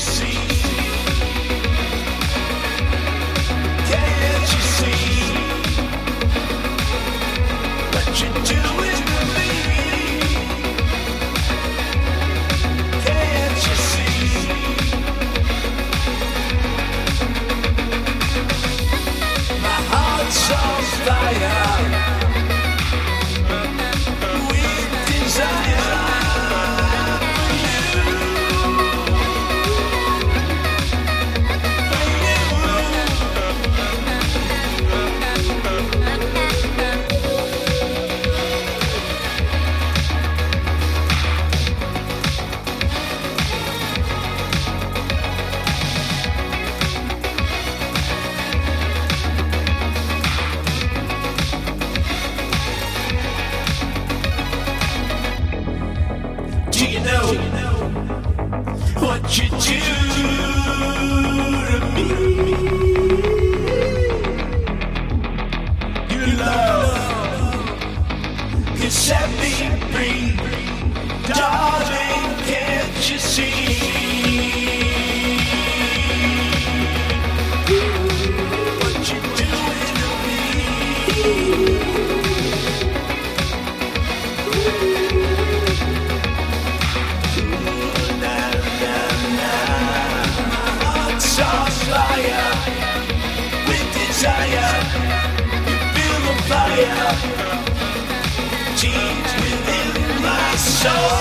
see Darling, can't you see? Desire. Feel the fire. Deep within my soul.